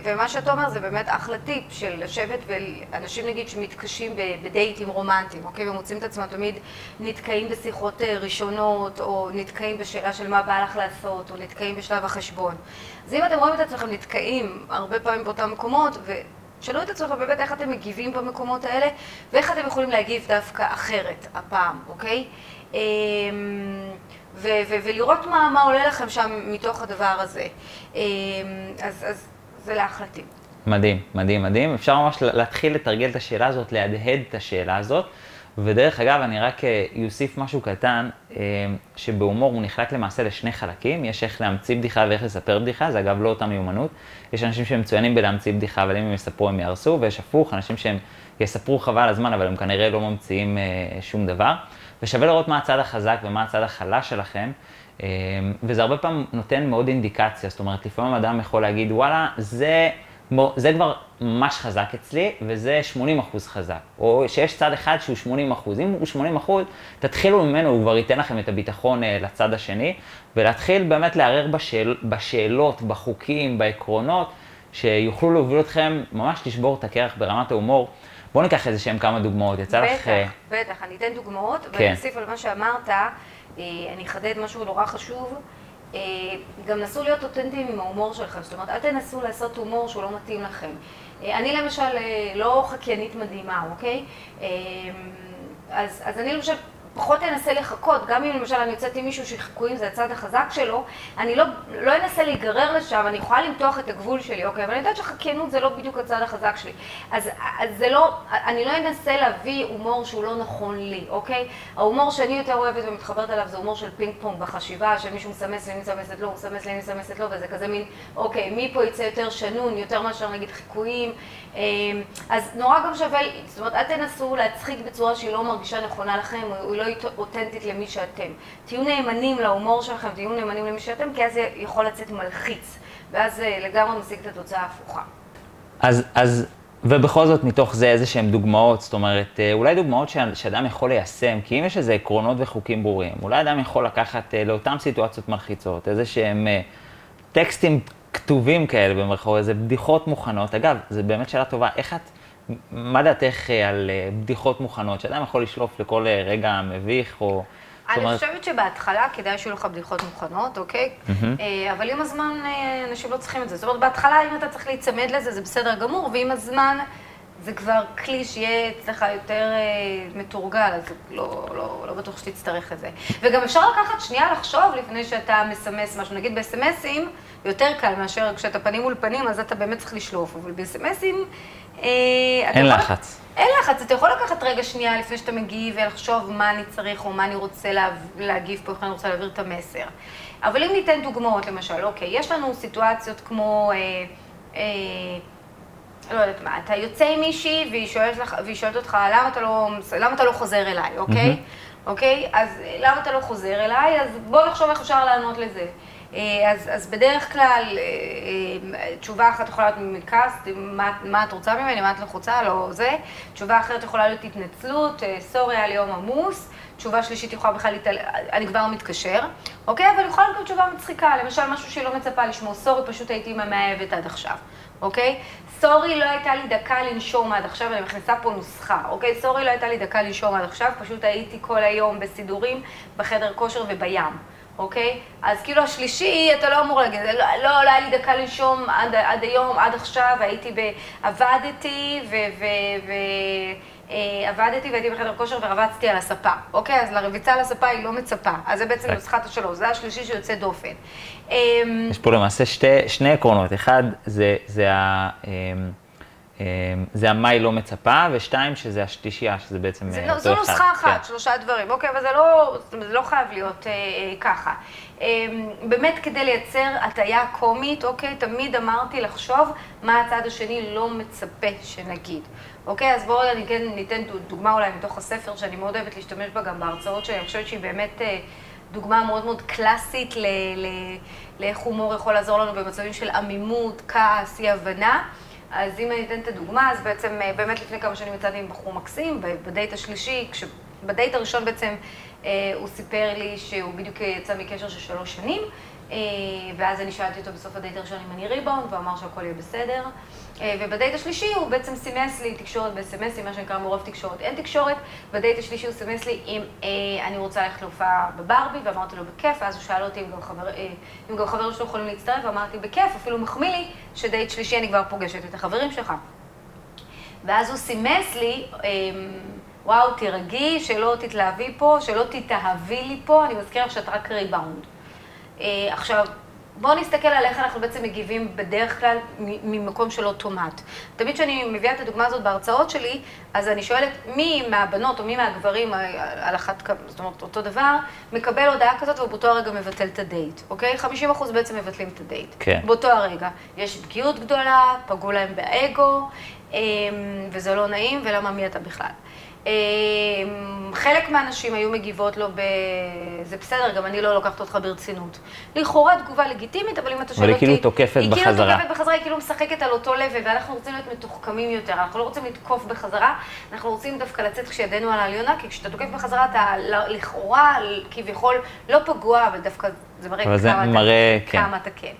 ומה שאתה אומר זה באמת אחלה טיפ של לשבת ואנשים נגיד שמתקשים בדייטים רומנטיים, אוקיי? ומוצאים את עצמם תמיד נתקעים בשיחות ראשונות, או נתקעים בשאלה של מה בא לך לעשות, או נתקעים בשלב החשבון. אז אם אתם רואים את עצמכם נתקעים הרבה פעמים באותם מקומות, ושאלו את עצמכם באמת איך אתם מגיבים במקומות האלה, ואיך אתם יכולים להגיב דווקא אחרת הפעם, אוקיי? ולראות מה, מה עולה לכם שם מתוך הדבר הזה. אז, אז זה להחלטים. מדהים, מדהים, מדהים. אפשר ממש להתחיל לתרגל את השאלה הזאת, להדהד את השאלה הזאת. ודרך אגב, אני רק אוסיף משהו קטן, שבהומור הוא נחלק למעשה לשני חלקים, יש איך להמציא בדיחה ואיך לספר בדיחה, זה אגב לא אותה מיומנות. יש אנשים שהם מצוינים בלהמציא בדיחה, אבל אם הם יספרו הם יהרסו, ויש הפוך, אנשים שהם יספרו חבל הזמן, אבל הם כנראה לא ממציאים שום דבר. ושווה לראות מה הצד החזק ומה הצד החלש שלכם, וזה הרבה פעמים נותן מאוד אינדיקציה, זאת אומרת, לפעמים אדם יכול להגיד, וואלה, זה... זה כבר ממש חזק אצלי, וזה 80 אחוז חזק. או שיש צד אחד שהוא 80 אחוז. אם הוא 80 אחוז, תתחילו ממנו, הוא כבר ייתן לכם את הביטחון לצד השני, ולהתחיל באמת לערער בשאל, בשאלות, בחוקים, בעקרונות, שיוכלו להוביל אתכם ממש לשבור את הקרח ברמת ההומור. בואו ניקח איזה שהם כמה דוגמאות. יצא בטח, לך... בטח, בטח. אני אתן דוגמאות, כן. ואני אוסיף על מה שאמרת, אני אחדד משהו נורא חשוב. גם נסו להיות אותנטיים עם ההומור שלכם, זאת אומרת, אל תנסו לעשות הומור שהוא לא מתאים לכם. אני למשל לא חקיינית מדהימה, אוקיי? אז, אז אני למשל פחות אנסה לחכות, גם אם למשל אני יוצאת עם מישהו שחיקויים זה הצד החזק שלו, אני לא, לא אנסה להיגרר לשם, אני יכולה למתוח את הגבול שלי, אוקיי? אבל אני יודעת שחקיינות זה לא בדיוק הצד החזק שלי. אז, אז זה לא, אני לא אנסה להביא הומור שהוא לא נכון לי, אוקיי? ההומור שאני יותר אוהבת ומתחברת אליו זה הומור של פינג פונג בחשיבה, שמישהו מסמס לי, אני מסמסת לו, הוא מסמס לי, אני מסמסת לו, וזה כזה מין, אוקיי, מי פה יצא יותר שנון, יותר מאשר נגיד חיקויים. אז נורא גם שווה, זאת אומרת, אל תנסו להצחיק בצורה שהיא לא מרגישה נכונה לכם, או היא לא אותנטית למי שאתם. תהיו נאמנים להומור שלכם, תהיו נאמנים למי שאתם, כי אז זה יכול לצאת מלחיץ, ואז לגמרי משיג את התוצאה ההפוכה. אז, אז, ובכל זאת מתוך זה איזה שהן דוגמאות, זאת אומרת, אולי דוגמאות שאדם יכול ליישם, כי אם יש איזה עקרונות וחוקים ברורים, אולי אדם יכול לקחת לאותן סיטואציות מלחיצות, איזה שהם טקסטים כתובים כאלה במרכאות, איזה בדיחות מוכנות. אגב, זו באמת שאלה טובה, איך את, מה דעתך על בדיחות מוכנות, שאדם יכול לשלוף לכל רגע מביך, או... אני אומרת... חושבת שבהתחלה כדאי שיהיו לך בדיחות מוכנות, אוקיי? Mm-hmm. אבל עם הזמן אנשים לא צריכים את זה. זאת אומרת, בהתחלה אם אתה צריך להיצמד לזה, זה בסדר גמור, ועם הזמן זה כבר כלי שיהיה אצלך יותר מתורגל, אז לא, לא, לא בטוח שתצטרך את זה. וגם אפשר לקחת שנייה לחשוב לפני שאתה מסמס משהו. נגיד בסמסים, יותר קל מאשר כשאתה פנים מול פנים, אז אתה באמת צריך לשלוף, אבל בסמסים... אין לחץ. אין לחץ, אתה יכול לקחת רגע שנייה לפני שאתה מגיב ולחשוב מה אני צריך או מה אני רוצה לה, להגיב פה, איך אני רוצה להעביר את המסר. אבל אם ניתן דוגמאות, למשל, אוקיי, יש לנו סיטואציות כמו, אה, אה, לא יודעת מה, אתה יוצא עם מישהי והיא שואלת, לך, והיא שואלת אותך, למה אתה לא, למה אתה לא חוזר אליי, אוקיי? Mm-hmm. אוקיי? אז למה אתה לא חוזר אליי? אז בוא נחשוב איך אפשר לענות לזה. אז, אז בדרך כלל, תשובה אחת יכולה להיות מכעס, מה, מה את רוצה ממני, מה את לחוצה, לא זה. תשובה אחרת יכולה להיות התנצלות, סורי, היה לי יום עמוס. תשובה שלישית יכולה בכלל להתעל... אני כבר מתקשר, אוקיי? אבל יכולה להיות תשובה מצחיקה, למשל משהו שהיא לא מצפה לשמוע, סורי, פשוט הייתי ממאהבת עד עכשיו, אוקיי? סורי, לא הייתה לי דקה לנשום עד עכשיו, אני מכניסה פה נוסחה, אוקיי? סורי, לא הייתה לי דקה לנשום עד עכשיו, פשוט הייתי כל היום בסידורים, בחדר כושר ובים. אוקיי? אז כאילו השלישי, אתה לא אמור להגיד, לא, לא, לא היה לי דקה לנשום עד, עד היום, עד עכשיו, הייתי ב... עבדתי ו... ו, ו עבדתי והייתי בחדר כושר ורבצתי על הספה, אוקיי? אז לרביצה על הספה היא לא מצפה, אז זה בעצם נוסחת השלוש, זה השלישי שיוצא דופן. יש פה למעשה שתי, שני עקרונות, אחד זה, זה ה... זה המה היא לא מצפה, ושתיים, שזה השלישייה, שזה בעצם זה, אותו זו אחד. זו נוסחה אחת, כן. שלושה דברים, אוקיי, אבל זה לא, זה לא חייב להיות אה, אה, ככה. אה, באמת כדי לייצר הטיה קומית, אוקיי, תמיד אמרתי לחשוב מה הצד השני לא מצפה שנגיד. אוקיי, אז בואו ניתן, ניתן דוגמה אולי מתוך הספר, שאני מאוד אוהבת להשתמש בה גם בהרצאות שלי, אני חושבת שהיא באמת אה, דוגמה מאוד מאוד קלאסית לאיך הומור יכול לעזור לנו במצבים של עמימות, כעס, אי הבנה. אז אם אני אתן את הדוגמה, אז בעצם באמת לפני כמה שנים יצאתי עם בחור מקסים, בדייט השלישי, בדייט הראשון בעצם הוא סיפר לי שהוא בדיוק יצא מקשר של שלוש שנים, ואז אני שאלתי אותו בסוף הדייט הראשון אם אני ריבאונד, והוא אמר שהכל יהיה בסדר. ובדייט השלישי הוא בעצם סימס לי תקשורת בסמסים, מה שנקרא מעורב תקשורת. אין תקשורת, בדייט השלישי הוא סימס לי אם אני רוצה ללכת להופעה בברבי, ואמרתי לו בכיף, ואז הוא שאל אותי אם גם, חבר, אם גם חברים שלו יכולים להצטרף, ואמרתי בכיף, אפילו מחמיא לי, שדייט שלישי אני כבר פוגשת את החברים שלך. ואז הוא סימס לי, וואו, תירגעי, שלא תתלהבי פה, שלא תתאהבי לי פה, אני מזכירה שאת רק ריבאונד. עכשיו, בואו נסתכל על איך אנחנו בעצם מגיבים בדרך כלל ממקום של אוטומט. תמיד כשאני מביאה את הדוגמה הזאת בהרצאות שלי, אז אני שואלת מי מהבנות או מי מהגברים על אחת, זאת אומרת, אותו דבר, מקבל הודעה כזאת ובאותו הרגע מבטל את הדייט, אוקיי? 50% בעצם מבטלים את הדייט. כן. באותו הרגע. יש פגיעות גדולה, פגעו להם באגו, וזה לא נעים, ולמה מי אתה בכלל. חלק מהנשים היו מגיבות לו ב... זה בסדר, גם אני לא לוקחת אותך ברצינות. לכאורה תגובה לגיטימית, אבל אם אתה שואל אותי... אבל היא כאילו תוקפת בחזרה. היא כאילו תוקפת בחזרה, היא כאילו משחקת על אותו לב, ואנחנו רוצים להיות מתוחכמים יותר, אנחנו לא רוצים לתקוף בחזרה, אנחנו רוצים דווקא לצאת כשידנו על העליונה, כי כשאתה תוקף בחזרה אתה לכאורה, כביכול, לא פגוע, אבל דווקא זה מראה כמה, זה מראה, אתה, כן. כמה אתה כן.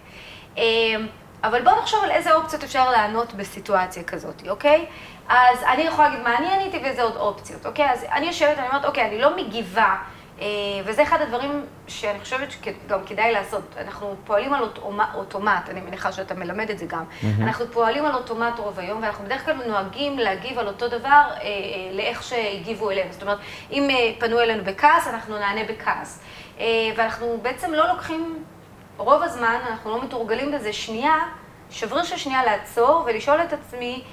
אבל בואו נחשוב על איזה אופציות אפשר לענות בסיטואציה כזאת, אוקיי? אז אני יכולה להגיד מה אני עניתי ואיזה עוד אופציות, אוקיי? אז אני יושבת, אני אומרת, אוקיי, אני לא מגיבה, וזה אחד הדברים שאני חושבת שגם כדאי לעשות. אנחנו פועלים על אוטומט, אני מניחה שאתה מלמד את זה גם. Mm-hmm. אנחנו פועלים על אוטומט רוב היום, ואנחנו בדרך כלל נוהגים להגיב על אותו דבר לאיך שהגיבו אלינו. זאת אומרת, אם פנו אלינו בכעס, אנחנו נענה בכעס. ואנחנו בעצם לא לוקחים, רוב הזמן אנחנו לא מתורגלים בזה שנייה, שבריר של שנייה לעצור ולשאול את עצמי,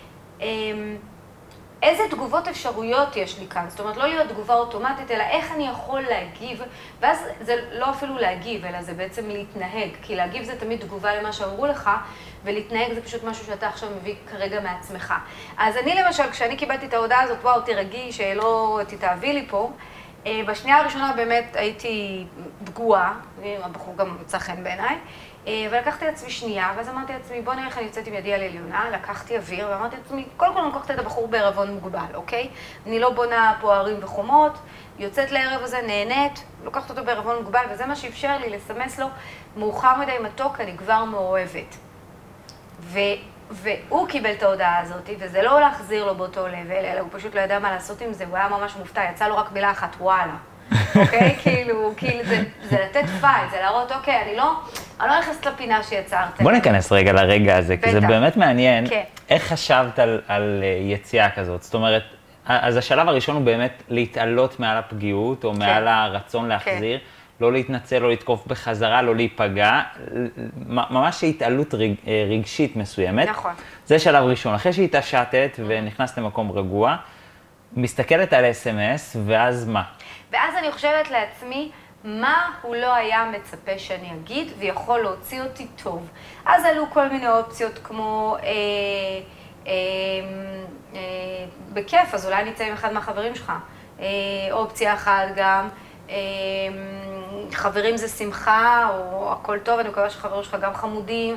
איזה תגובות אפשרויות יש לי כאן? זאת אומרת, לא להיות תגובה אוטומטית, אלא איך אני יכול להגיב, ואז זה לא אפילו להגיב, אלא זה בעצם להתנהג, כי להגיב זה תמיד תגובה למה שאמרו לך, ולהתנהג זה פשוט משהו שאתה עכשיו מביא כרגע מעצמך. אז אני למשל, כשאני קיבלתי את ההודעה הזאת, וואו, תירגעי, שלא תתאהבי לי פה, בשנייה הראשונה באמת הייתי פגועה, הבחור גם מצא חן בעיניי, ולקחתי לעצמי שנייה, ואז אמרתי לעצמי, בוא נראה איך אני יוצאת עם ידי על עליונה, לקחתי אוויר, ואמרתי לעצמי, קודם כל אני לוקחת את הבחור בערבון מוגבל, אוקיי? אני לא בונה פה ערים וחומות, יוצאת לערב הזה, נהנית, לוקחת אותו בערבון מוגבל, וזה מה שאפשר לי לסמס לו, מאוחר מדי מתוק, אני כבר מאוהבת. ו... והוא קיבל את ההודעה הזאת, וזה לא להחזיר לו באותו level, אלא הוא פשוט לא ידע מה לעשות עם זה, הוא היה ממש מופתע, יצא לו רק מילה אחת, וואלה. אוקיי? כאילו, כאילו זה, זה לתת fight, זה להראות, אוקיי, אני לא, אני לא נכנסת לפינה שיצרתם. בוא ניכנס רגע לרגע הזה, בטח. כי זה באמת מעניין. כן. איך חשבת על, על אה, יציאה כזאת? זאת אומרת, אז השלב הראשון הוא באמת להתעלות מעל הפגיעות, או כן. מעל הרצון להחזיר. כן. לא להתנצל, לא לתקוף בחזרה, לא להיפגע, ממש התעלות רג, אה, רגשית מסוימת. נכון. זה שלב ראשון. אחרי שהתעשתת ונכנסת למקום רגוע, מסתכלת על אס.אם.אס, ואז מה? ואז אני חושבת לעצמי, מה הוא לא היה מצפה שאני אגיד ויכול להוציא אותי טוב. אז עלו כל מיני אופציות כמו, אה, אה, אה, בכיף, אז אולי נצא עם אחד מהחברים שלך. אה, אופציה אחת גם, אה, חברים זה שמחה, או הכל טוב, אני מקווה שחברים שלך גם חמודים.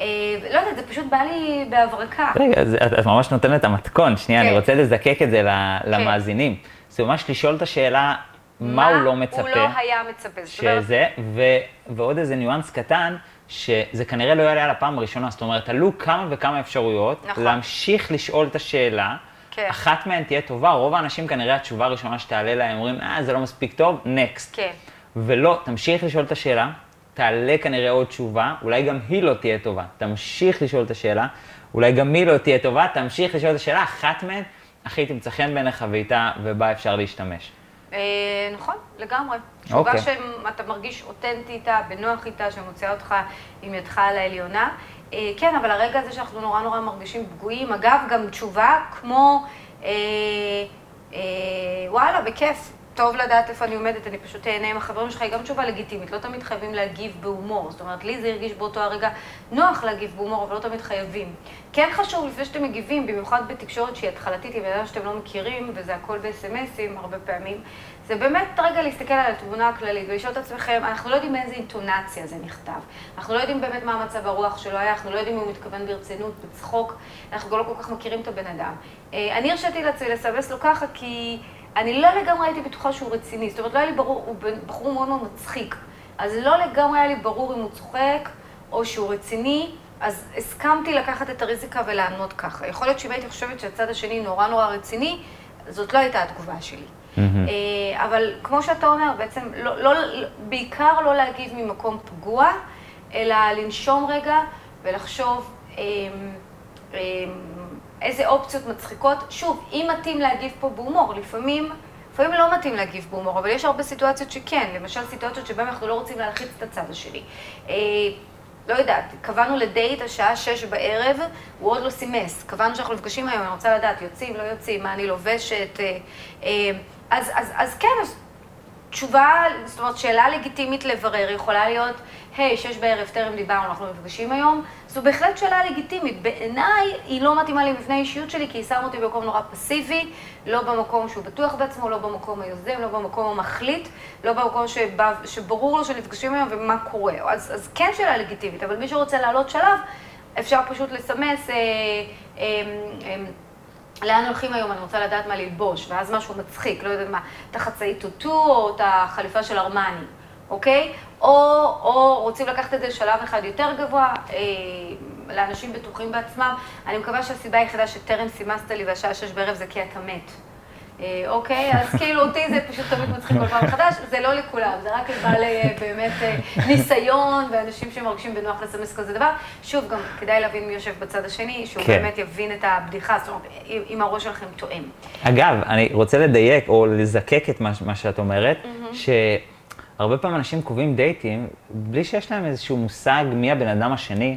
אה, לא יודעת, זה פשוט בא לי בהברקה. רגע, את ממש נותנת את המתכון. שנייה, אני כן. רוצה לזקק את זה כן. למאזינים. זה ממש לשאול את השאלה, מה הוא לא מצפה. הוא לא היה מצפה. שזה, ועוד איזה ניואנס קטן, שזה כנראה לא יעלה על הפעם הראשונה. זאת אומרת, עלו כמה וכמה אפשרויות, נכון. להמשיך לשאול את השאלה. כן. אחת מהן תהיה טובה, רוב האנשים כנראה התשובה הראשונה שתעלה להם, אומרים, אה, זה לא מספיק טוב, נקסט. כן. ולא, תמשיך לשאול את השאלה, תעלה כנראה עוד תשובה, אולי גם היא לא תהיה טובה. תמשיך לשאול את השאלה, אולי גם היא לא תהיה טובה, תמשיך לשאול את השאלה, אחת מהן הכי תמצא חן בעיניך ואיתה, ובה אפשר להשתמש. אה, נכון, לגמרי. תשובה אוקיי. שאתה מרגיש אותנטי איתה, בנוח איתה, שמוציאה אותך עם ידך על העליונה. אה, כן, אבל הרגע הזה שאנחנו נורא נורא מרגישים פגועים, אגב, גם תשובה כמו, אה, וואלה, בכיף, טוב לדעת איפה אני עומדת, אני פשוט אהנה עם החברים שלך, היא גם תשובה לגיטימית, לא תמיד חייבים להגיב בהומור. זאת אומרת, לי זה הרגיש באותו הרגע נוח להגיב בהומור, אבל לא תמיד חייבים. כן חשוב, לפני שאתם מגיבים, במיוחד בתקשורת שהיא התחלתית, עם אדם שאתם לא מכירים, וזה הכל בסמסים הרבה פעמים, זה באמת רגע להסתכל על התמונה הכללית ולשאול את עצמכם, אנחנו לא יודעים מאיזה אינטונציה זה נכתב. אנחנו לא יודעים באמת מה המצב הרוח שלו היה, אנחנו לא יודעים אם הוא מתכוון ברצינות, בצחוק, אנחנו לא כל כך מכירים את הבן אדם. אה, אני הרשיתי לעצמי לסבס לו ככה כי... אני לא לגמרי הייתי בטוחה שהוא רציני, זאת אומרת, לא היה לי ברור, הוא בחור מאוד מאוד מצחיק, אז לא לגמרי היה לי ברור אם הוא צוחק או שהוא רציני, אז הסכמתי לקחת את הריזיקה ולענות ככה. יכול להיות שאם הייתי חושבת שהצד השני נורא נורא רציני, זאת לא הייתה התגובה שלי. Mm-hmm. אבל כמו שאתה אומר, בעצם, לא, לא, בעיקר לא להגיב ממקום פגוע, אלא לנשום רגע ולחשוב אמ, אמ, איזה אופציות מצחיקות. שוב, אם מתאים להגיב פה בהומור, לפעמים... לפעמים לא מתאים להגיב בהומור, אבל יש הרבה סיטואציות שכן, למשל סיטואציות שבהן אנחנו לא רוצים להלחיץ את הצד השני. אה, לא יודעת, קבענו לדייט השעה שש בערב, הוא עוד לא סימס. קבענו שאנחנו נפגשים היום, אני רוצה לדעת, יוצאים, לא יוצאים, מה אני לובשת. אה, אה, אז, אז, אז כן, אז תשובה, זאת אומרת, שאלה לגיטימית לברר יכולה להיות, היי, שש בערב, טרם דיברנו, אנחנו מפגשים היום. זו בהחלט שאלה לגיטימית. בעיניי היא לא מתאימה למבנה האישיות שלי, כי היא שמה אותי במקום נורא פסיבי, לא במקום שהוא בטוח בעצמו, לא במקום היוזם, לא במקום המחליט, לא במקום שבא, שברור לו שנפגשים היום ומה קורה. אז, אז כן שאלה לגיטימית, אבל מי שרוצה לעלות שלב, אפשר פשוט לסמס, אה, אה, אה, לאן הולכים היום, אני רוצה לדעת מה ללבוש, ואז משהו מצחיק, לא יודעת מה, את החצאי טוטו או את החליפה של ארמני, אוקיי? או, או רוצים לקחת את זה לשלב אחד יותר גבוה, אה, לאנשים בטוחים בעצמם. אני מקווה שהסיבה היחידה שטרם סימסת לי והשעה שש בערב זה כי אתה מת. אה, אוקיי? אז כאילו אותי זה פשוט תמיד מצחיק כל פעם מחדש, זה לא לכולם, זה רק לבעלי אה, באמת אה, ניסיון ואנשים שמרגישים בנוח לסמס כזה דבר. שוב, גם כדאי להבין מי יושב בצד השני, שהוא כן. באמת יבין את הבדיחה, זאת אומרת, אם הראש שלכם תואם. אגב, אני רוצה לדייק או לזקק את מה, מה שאת אומרת, mm-hmm. שהרבה פעמים אנשים קובעים דייטים בלי שיש להם איזשהו מושג מי הבן אדם השני,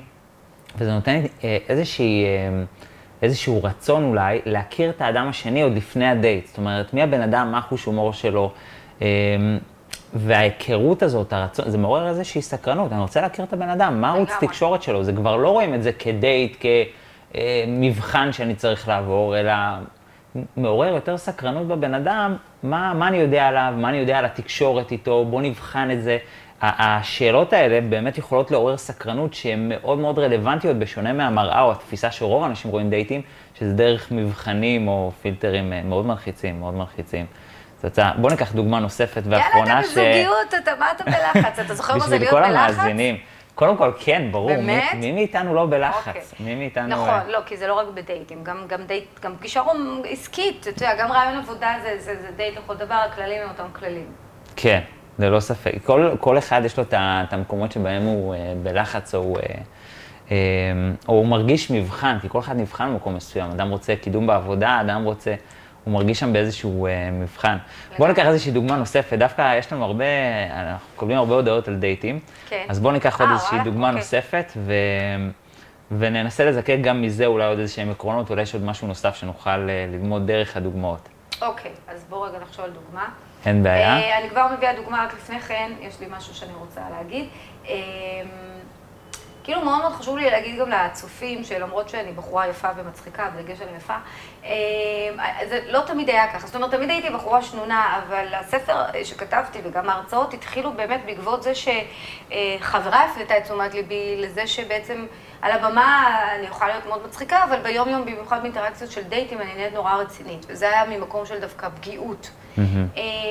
וזה נותן איזושהי... איזשהו רצון אולי להכיר את האדם השני עוד לפני הדייט. זאת אומרת, מי הבן אדם, מה חוש הומור שלו. אמ, וההיכרות הזאת, הרצון, זה מעורר איזושהי סקרנות. אני רוצה להכיר את הבן אדם, מה ערוץ תקשורת שלו? זה כבר לא רואים את זה כדייט, כמבחן שאני צריך לעבור, אלא מעורר יותר סקרנות בבן אדם, מה, מה אני יודע עליו, מה אני יודע על התקשורת איתו, בוא נבחן את זה. השאלות האלה באמת יכולות לעורר סקרנות שהן מאוד מאוד רלוונטיות, בשונה מהמראה או התפיסה שרוב האנשים רואים דייטים, שזה דרך מבחנים או פילטרים אה, מאוד מלחיצים, מאוד מלחיצים. אז בוא ניקח דוגמה נוספת ואחרונה יאללה, אתה בזוגיות, אתה מה אתה בלחץ? אתה זוכר מה זה להיות בלחץ? בשביל כל המאזינים. קודם כל, כן, ברור. באמת? מי, מי מאיתנו לא בלחץ? אוקיי. מי מאיתנו... נכון, אה... לא, כי זה לא רק בדייטים, גם, גם דייט, גם פגישה עסקית, אתה יודע, גם רעיון עבודה זה, זה, זה דייט לכל דבר, הכללים הם אותם כללים. כן, ללא ספק. כל, כל אחד יש לו את המקומות שבהם הוא אה, בלחץ או הוא, אה, אה, או הוא מרגיש מבחן, כי כל אחד נבחן במקום מסוים. אדם רוצה קידום בעבודה, אדם רוצה, הוא מרגיש שם באיזשהו מבחן. בואו ניקח איזושהי דוגמה נוספת. דווקא יש לנו הרבה, אנחנו מקבלים הרבה הודעות על דייטים. כן. אז בואו ניקח עוד איזושהי דוגמה אוקיי. נוספת, ו... וננסה לזקק גם מזה אולי עוד איזשהם עקרונות, אולי יש עוד משהו נוסף שנוכל ללמוד דרך הדוגמאות. אוקיי, אז בואו רגע נחשוב על דוגמה. אין בעיה. אה, אני כבר מביאה דוגמה, רק לפני כן, יש לי משהו שאני רוצה להגיד. אה, כאילו מאוד מאוד חשוב לי להגיד גם לצופים, שלמרות שאני בחורה יפה ומצחיקה, בדגש על יפה, אה, זה לא תמיד היה ככה. זאת אומרת, תמיד הייתי בחורה שנונה, אבל הספר שכתבתי וגם ההרצאות התחילו באמת בעקבות זה שחברה הפנתה את תשומת ליבי לזה שבעצם על הבמה אני יכולה להיות מאוד מצחיקה, אבל ביום-יום, במיוחד באינטראקציות של דייטים, אני נהיית נורא רצינית. וזה היה ממקום של דווקא פגיעות. Mm-hmm.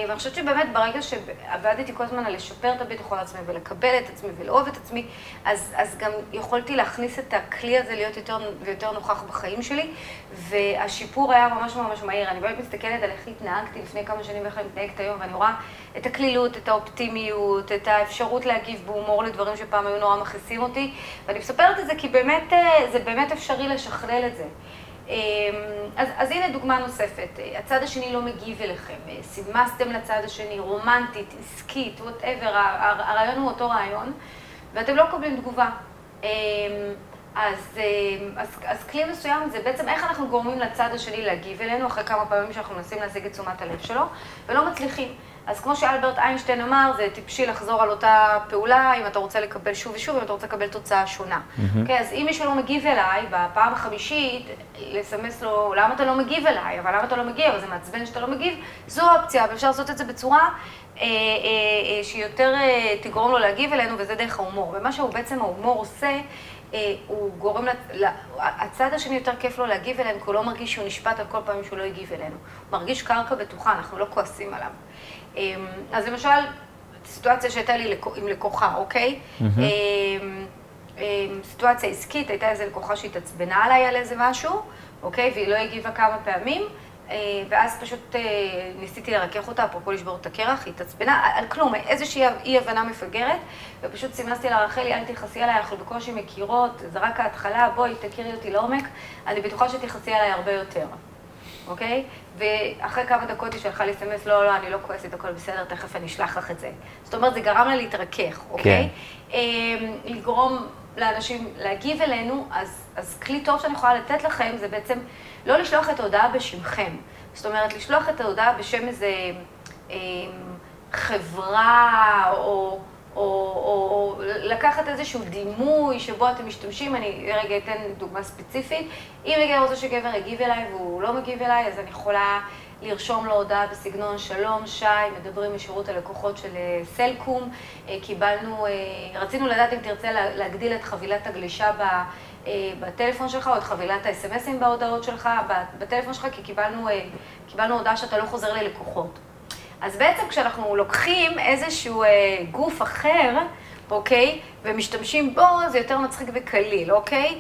ואני חושבת שבאמת ברגע שעבדתי כל הזמן על לשפר את הביטחון עצמי ולקבל את עצמי ולאהוב את עצמי, אז, אז גם יכולתי להכניס את הכלי הזה להיות יותר ויותר נוכח בחיים שלי, והשיפור היה ממש ממש מהיר. אני באמת מסתכלת על איך התנהגתי לפני כמה שנים ואיך אני מתנהגת היום, ואני רואה את הקלילות, את האופטימיות, את האפשרות להגיב בהומור לדברים שפעם היו נורא מכעיסים אותי, ואני מספרת את זה כי באמת, אה, זה באמת אפשרי לשכלל את זה. אמ, אז, אז הנה דוגמה נוספת, הצד השני לא מגיב אליכם, סימסתם לצד השני, רומנטית, עסקית, וואטאבר, הרעיון הוא אותו רעיון, ואתם לא מקבלים תגובה. אז, אמ, אז, אז כלי מסוים זה בעצם איך אנחנו גורמים לצד השני להגיב אלינו אחרי כמה פעמים שאנחנו מנסים להשיג את תשומת הלב שלו, ולא מצליחים. אז כמו שאלברט איינשטיין אמר, זה טיפשי לחזור על אותה פעולה, אם אתה רוצה לקבל שוב ושוב, אם אתה רוצה לקבל תוצאה שונה. אוקיי, mm-hmm. okay, אז אם מישהו לא מגיב אליי, בפעם החמישית, לסמס לו, למה אתה לא מגיב אליי? אבל למה אתה לא מגיב? זה מעצבן שאתה לא מגיב, זו האופציה, ואפשר לעשות את זה בצורה אה, אה, אה, שיותר אה, תגרום לו להגיב אלינו, וזה דרך ההומור. ומה שהוא בעצם ההומור עושה, הוא גורם. הצד השני יותר כיף לו להגיב אלינו, כי הוא לא מרגיש שהוא נשפט על כל פעם שהוא לא הגיב אלינו. הוא מרגיש קרקע בטוחה, אנחנו לא כועסים עליו. אמ, אז למשל, סיטואציה שהייתה לי עם לקוחה, אוקיי? סיטואציה עסקית, הייתה איזו לקוחה שהתעצבנה עליי על איזה משהו, אוקיי? והיא לא הגיבה כמה פעמים. אה, ואז פשוט אה, ניסיתי לרכך אותה, אפרופו לשבור את הקרח, היא התעצבנה על כלום, איזושהי אי הבנה מפגרת, ופשוט סימסתי לה, רחלי, אל תכעסי עליי, אנחנו בקושי מכירות, זה רק ההתחלה, בואי, תכירי אותי לעומק, אני בטוחה שתכעסי עליי הרבה יותר, אוקיי? ואחרי כמה דקות היא שלחה לי סמס, לא, לא, אני לא כועסת, הכל בסדר, תכף אני אשלח לך את זה. זאת אומרת, זה גרם לה להתרכך, אוקיי? כן. אמ, לגרום לאנשים להגיב אלינו, אז, אז כלי טוב שאני יכולה לתת לכם זה בעצם לא לשלוח את ההודעה בשמכם. זאת אומרת, לשלוח את ההודעה בשם איזה אה, חברה, או, או, או, או לקחת איזשהו דימוי שבו אתם משתמשים, אני רגע אתן דוגמה ספציפית. אם אני רוצה שגבר יגיב אליי והוא לא מגיב אליי, אז אני יכולה לרשום לו הודעה בסגנון שלום, שי, מדברים משירות הלקוחות של אה, סלקום. אה, קיבלנו, אה, רצינו לדעת אם תרצה להגדיל את חבילת הגלישה. בטלפון שלך, או את חבילת האס.אם.אסים בהודעות שלך, בטלפון שלך, כי קיבלנו, קיבלנו הודעה שאתה לא חוזר ללקוחות. אז בעצם כשאנחנו לוקחים איזשהו גוף אחר, אוקיי, ומשתמשים בו, זה יותר מצחיק וקליל, אוקיי?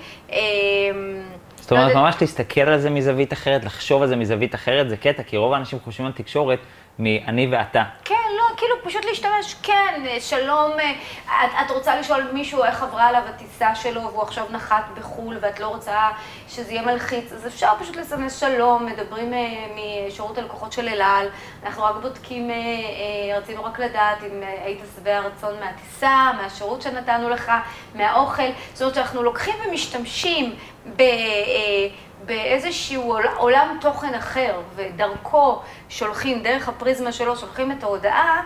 זאת אומרת, ממש להסתכל על זה מזווית אחרת, לחשוב על זה מזווית אחרת, זה קטע, כי רוב האנשים חושבים על תקשורת מאני ואתה. כן, לא, כאילו פשוט להשתמש, כן, שלום, את, את רוצה לשאול מישהו איך עברה עליו הטיסה שלו והוא עכשיו נחת בחו"ל ואת לא רוצה שזה יהיה מלחיץ, אז אפשר פשוט לסמס שלום, מדברים אה, משירות הלקוחות של אל על, אנחנו רק בודקים, אה, אה, רצינו רק לדעת אם היית שבע רצון מהטיסה, מהשירות שנתנו לך, מהאוכל, זאת אומרת שאנחנו לוקחים ומשתמשים ב... באיזשהו עולם תוכן אחר, ודרכו שולחים, דרך הפריזמה שלו, שולחים את ההודעה,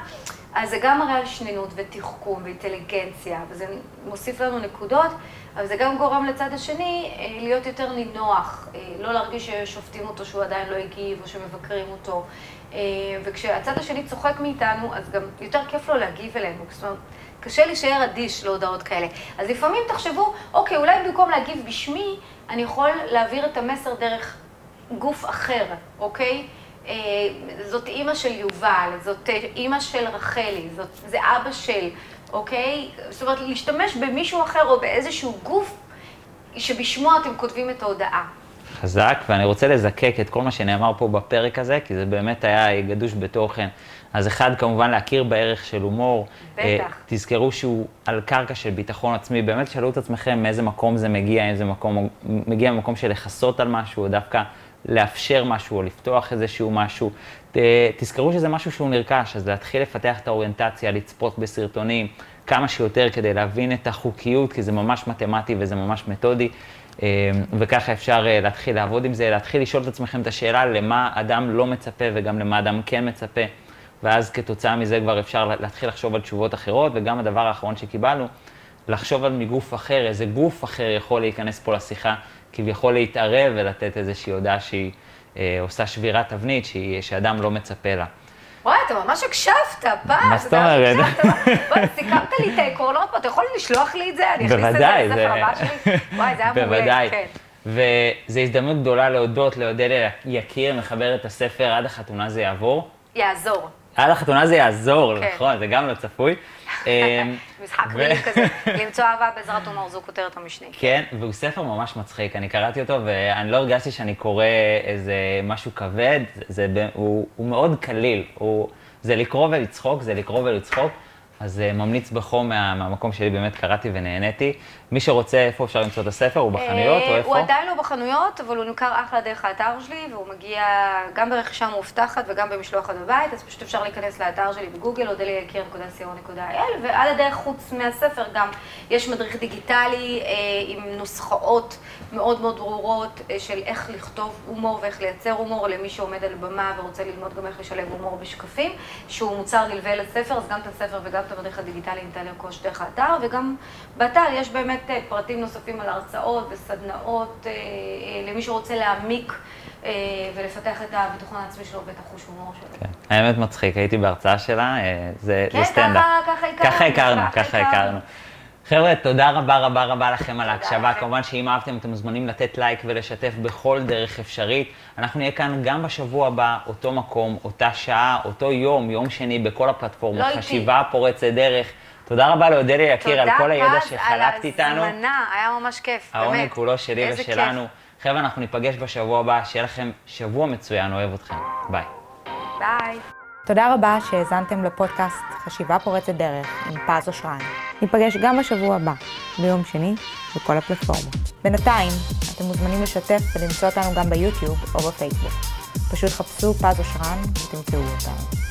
אז זה גם מראה על שנינות ותחכום ואינטליגנציה, וזה מוסיף לנו נקודות, אבל זה גם גורם לצד השני אה, להיות יותר נינוח, אה, לא להרגיש ששופטים אותו שהוא עדיין לא הגיב, או שמבקרים אותו. אה, וכשהצד השני צוחק מאיתנו, אז גם יותר כיף לו להגיב אלינו. זאת אומרת, קשה להישאר אדיש להודעות כאלה. אז לפעמים תחשבו, אוקיי, אולי במקום להגיב בשמי, אני יכול להעביר את המסר דרך גוף אחר, אוקיי? אה, זאת אימא של יובל, זאת אימא של רחלי, זאת, זה אבא של, אוקיי? זאת אומרת, להשתמש במישהו אחר או באיזשהו גוף שבשמו אתם כותבים את ההודעה. חזק, ואני רוצה לזקק את כל מה שנאמר פה בפרק הזה, כי זה באמת היה גדוש בתוכן. אז אחד, כמובן, להכיר בערך של הומור. בטח. Uh, תזכרו שהוא על קרקע של ביטחון עצמי. באמת, שאלו את עצמכם מאיזה מקום זה מגיע, אם זה מקום, מגיע ממקום של לכסות על משהו, או דווקא לאפשר משהו, או לפתוח איזשהו משהו. ת, תזכרו שזה משהו שהוא נרכש, אז להתחיל לפתח את האוריינטציה, לצפות בסרטונים, כמה שיותר כדי להבין את החוקיות, כי זה ממש מתמטי וזה ממש מתודי. אה, וככה אפשר אה, להתחיל לעבוד עם זה, להתחיל לשאול את עצמכם את השאלה למה אדם לא מצפה וגם למה אדם כן מצפה. ואז כתוצאה מזה כבר אפשר להתחיל לחשוב על תשובות אחרות, וגם הדבר האחרון שקיבלנו, לחשוב על מגוף אחר, איזה גוף אחר יכול להיכנס פה לשיחה, כביכול להתערב ולתת איזושהי הודעה שהיא אה, עושה שבירת תבנית, שהיא, שאדם לא מצפה לה. וואי, אתה ממש הקשבת, פעם. מה זאת אומרת? וואי, סיכמת לי את העקרונות פה, אתה יכול לשלוח לי את זה? אני אכניס את זה לספר הבא שלי? וואי, זה היה מעולה, בוודאי. כן. וזו הזדמנות גדולה להודות לעודד יקיר, מחבר את הספר עד החתונה זה יעבור. יעזור. עד החתונה זה יעזור, כן. נכון, זה גם לא צפוי. אמ, משחק מילים כזה, למצוא אהבה בעזרת הומור, זו כותרת המשנה. כן, והוא ספר ממש מצחיק, אני קראתי אותו ואני לא הרגשתי שאני קורא איזה משהו כבד, זה, הוא, הוא מאוד קליל, הוא, זה לקרוא ולצחוק, זה לקרוא ולצחוק. אז uh, ממליץ בחום מה, מהמקום שלי, באמת קראתי ונהניתי. מי שרוצה, איפה אפשר למצוא את הספר? הוא בחנויות או איפה? הוא עדיין לא בחנויות, אבל הוא נמכר אחלה דרך האתר שלי, והוא מגיע גם ברכישה מאובטחת וגם במשלוח עד הבית, אז פשוט אפשר להיכנס לאתר שלי בגוגל, אודלייקיר.co.il, ועל הדרך, חוץ מהספר, גם יש מדריך דיגיטלי אה, עם נוסחאות מאוד מאוד ברורות אה, של איך לכתוב הומור ואיך לייצר הומור למי שעומד על במה ורוצה ללמוד גם איך לשלב הומור בשקפים, שהוא מוצר נלווה לספר, אז גם את הספר וגם את המדריך הדיגיטלי ניתן לרכוש דרך האתר, וגם באתר יש באמת אה, פרטים נוספים על הרצאות וסדנאות אה, אה, למי שרוצה להעמיק ולפתח את הביטחון העצמי שלו ואת החוש הומור שלו. כן, האמת מצחיק, הייתי בהרצאה שלה, זה, כן, סטנדאפ. כן, ככה הכרנו. ככה הכרנו, ככה הכרנו. חבר'ה, תודה רבה רבה רבה לכם על ההקשבה. כמובן שאם אהבתם, אתם מוזמנים לתת לייק ולשתף בכל דרך אפשרית. אנחנו נהיה כאן גם בשבוע הבא, אותו מקום, אותה שעה, אותו יום, יום שני, בכל הפלטפורמות. לא חשיבה פורצת דרך. תודה רבה לאודליה יקיר על כל הידע שחלקת איתנו. תודה פז על ההזמנה, היה ממש כיף, באמת. העונג כולו שלי ושלנו. חבר'ה, אנחנו ניפגש בשבוע הבא, שיהיה לכם שבוע מצוין, אוהב אתכם. ביי. ביי. תודה רבה שהאזנתם לפודקאסט חשיבה פורצת דרך עם פז אושרן. ניפגש גם בשבוע הבא, ביום שני, בכל הפלטפורמות. בינתיים, אתם מוזמנים לשתף ולמצוא אותנו גם ביוטיוב או בפייסבוק. פשוט חפשו פז אושרן ותמצאו אותנו.